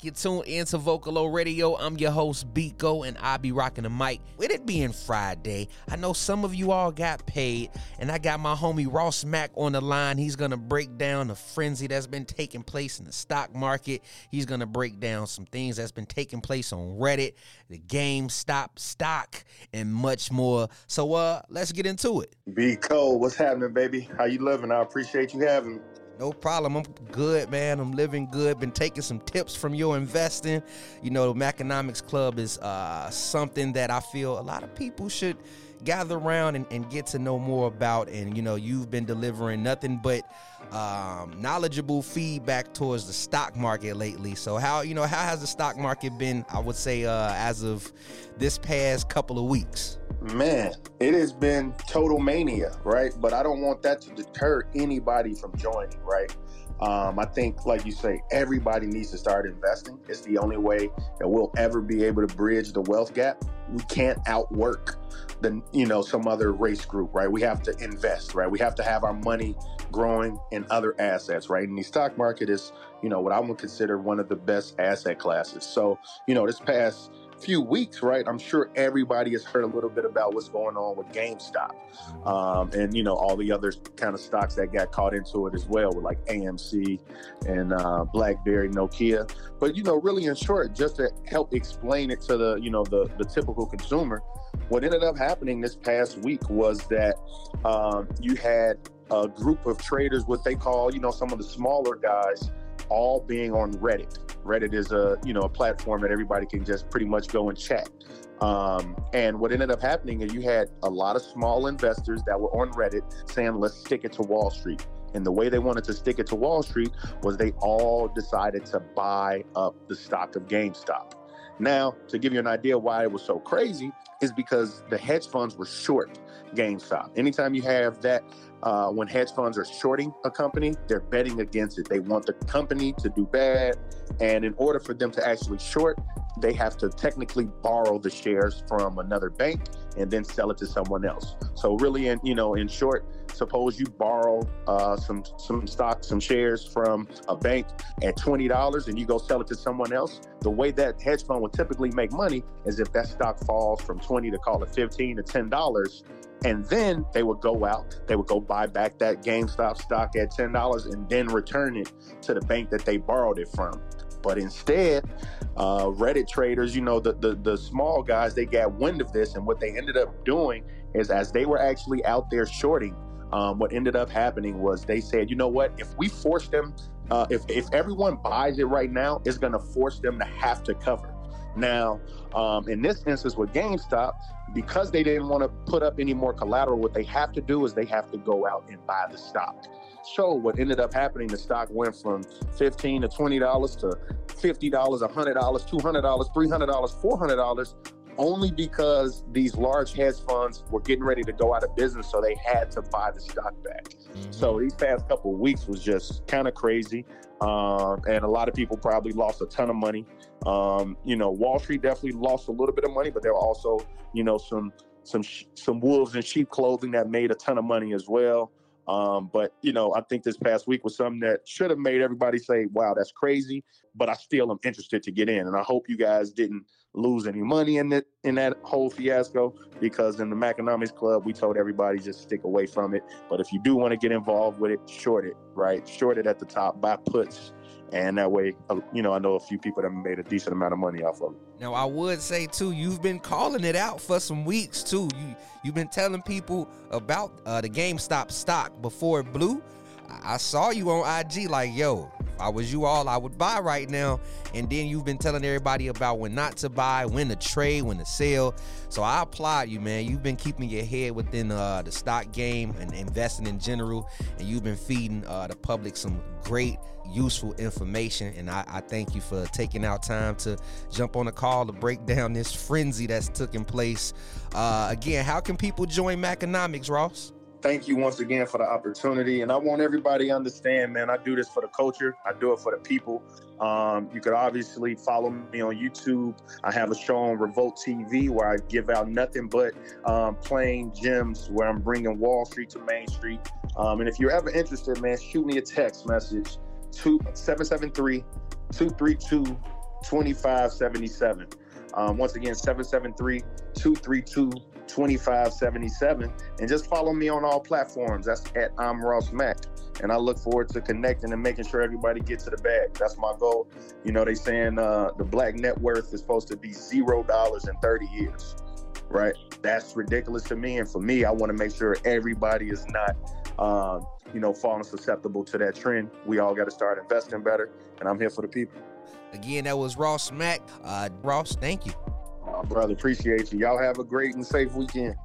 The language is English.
Get tuned into Vocalo Radio. I'm your host, Biko, and I'll be rocking the mic. With it being Friday, I know some of you all got paid, and I got my homie Ross Mack on the line. He's gonna break down the frenzy that's been taking place in the stock market. He's gonna break down some things that's been taking place on Reddit, the GameStop stock, and much more. So uh let's get into it. Biko, what's happening, baby? How you living? I appreciate you having me. No problem. I'm good, man. I'm living good. Been taking some tips from your investing. You know, the Maconomics Club is uh, something that I feel a lot of people should gather around and, and, get to know more about. And, you know, you've been delivering nothing but um, knowledgeable feedback towards the stock market lately. So, how, you know, how has the stock market been, I would say, uh, as of this past couple of weeks? Man, it has been total mania, right? But I don't want that to deter anybody from joining, right? Um, I think, like you say, everybody needs to start investing. It's the only way that we'll ever be able to bridge the wealth gap. We can't outwork the, you know, some other race group, right? We have to invest, right? We have to have our money growing in other assets, right? And the stock market is, you know, what I would consider one of the best asset classes. So, you know, this past few weeks, right, I'm sure everybody has heard a little bit about what's going on with GameStop, um, and you know all the other kind of stocks that got caught into it as well, with like AMC and uh, BlackBerry, Nokia. But you know, really in short, just to help explain it to the you know the the typical consumer, what ended up happening this past week was that um, you had a group of traders, what they call you know some of the smaller guys, all being on Reddit Reddit is a you know a platform that everybody can just pretty much go and chat. Um, and what ended up happening is you had a lot of small investors that were on Reddit saying, "Let's stick it to Wall Street." And the way they wanted to stick it to Wall Street was they all decided to buy up the stock of GameStop. Now, to give you an idea why it was so crazy, is because the hedge funds were short GameStop. Anytime you have that uh, when hedge funds are shorting a company, they're betting against it. They want the company to do bad. And in order for them to actually short, they have to technically borrow the shares from another bank and then sell it to someone else. So really, in you know, in short, suppose you borrow uh, some some stock, some shares from a bank at twenty dollars, and you go sell it to someone else. The way that hedge fund would typically make money is if that stock falls from twenty to call it fifteen to ten dollars and then they would go out, they would go buy back that GameStop stock at $10 and then return it to the bank that they borrowed it from. But instead, uh, Reddit traders, you know, the, the, the small guys, they got wind of this. And what they ended up doing is as they were actually out there shorting, um, what ended up happening was they said, you know what, if we force them, uh, if, if everyone buys it right now, it's going to force them to have to cover. Now, um, in this instance with GameStop, because they didn't want to put up any more collateral, what they have to do is they have to go out and buy the stock. So what ended up happening, the stock went from fifteen to twenty dollars to fifty dollars, hundred dollars, two hundred dollars, three hundred dollars, four hundred dollars, only because these large hedge funds were getting ready to go out of business, so they had to buy the stock back. Mm-hmm. So these past couple of weeks was just kind of crazy, um, and a lot of people probably lost a ton of money. Um, you know, Wall Street definitely lost a little bit of money, but there were also, you know, some some some wolves in sheep clothing that made a ton of money as well. Um, but you know, I think this past week was something that should have made everybody say, "Wow, that's crazy." But I still am interested to get in, and I hope you guys didn't lose any money in it in that whole fiasco because in the Maconomics Club we told everybody just stick away from it. But if you do want to get involved with it, short it, right? Short it at the top, buy puts and that way, uh, you know, I know a few people that made a decent amount of money off of it. Now, I would say too, you've been calling it out for some weeks too. You you've been telling people about uh, the GameStop stock before it blew. I saw you on IG like, yo, I was you all, I would buy right now. And then you've been telling everybody about when not to buy, when to trade, when to sell. So I applaud you, man. You've been keeping your head within uh, the stock game and investing in general, and you've been feeding uh, the public some great useful information. And I, I, thank you for taking out time to jump on a call to break down this frenzy that's taking place. Uh, again, how can people join Maconomics, Ross? Thank you once again for the opportunity. And I want everybody to understand, man, I do this for the culture. I do it for the people. Um, you could obviously follow me on YouTube. I have a show on Revolt TV where I give out nothing but um, plain gems where I'm bringing Wall Street to Main Street. Um, and if you're ever interested, man, shoot me a text message 773 232 2577. Um, once again, 773 232 2577. And just follow me on all platforms. That's at I'm Ross Mack. And I look forward to connecting and making sure everybody gets to the bag. That's my goal. You know, they saying uh, the black net worth is supposed to be zero dollars in 30 years, right? That's ridiculous to me. And for me, I want to make sure everybody is not, um, you know, falling susceptible to that trend. We all got to start investing better. And I'm here for the people. Again, that was Ross Mack. Uh, Ross, thank you. Brother, appreciate you. Y'all have a great and safe weekend.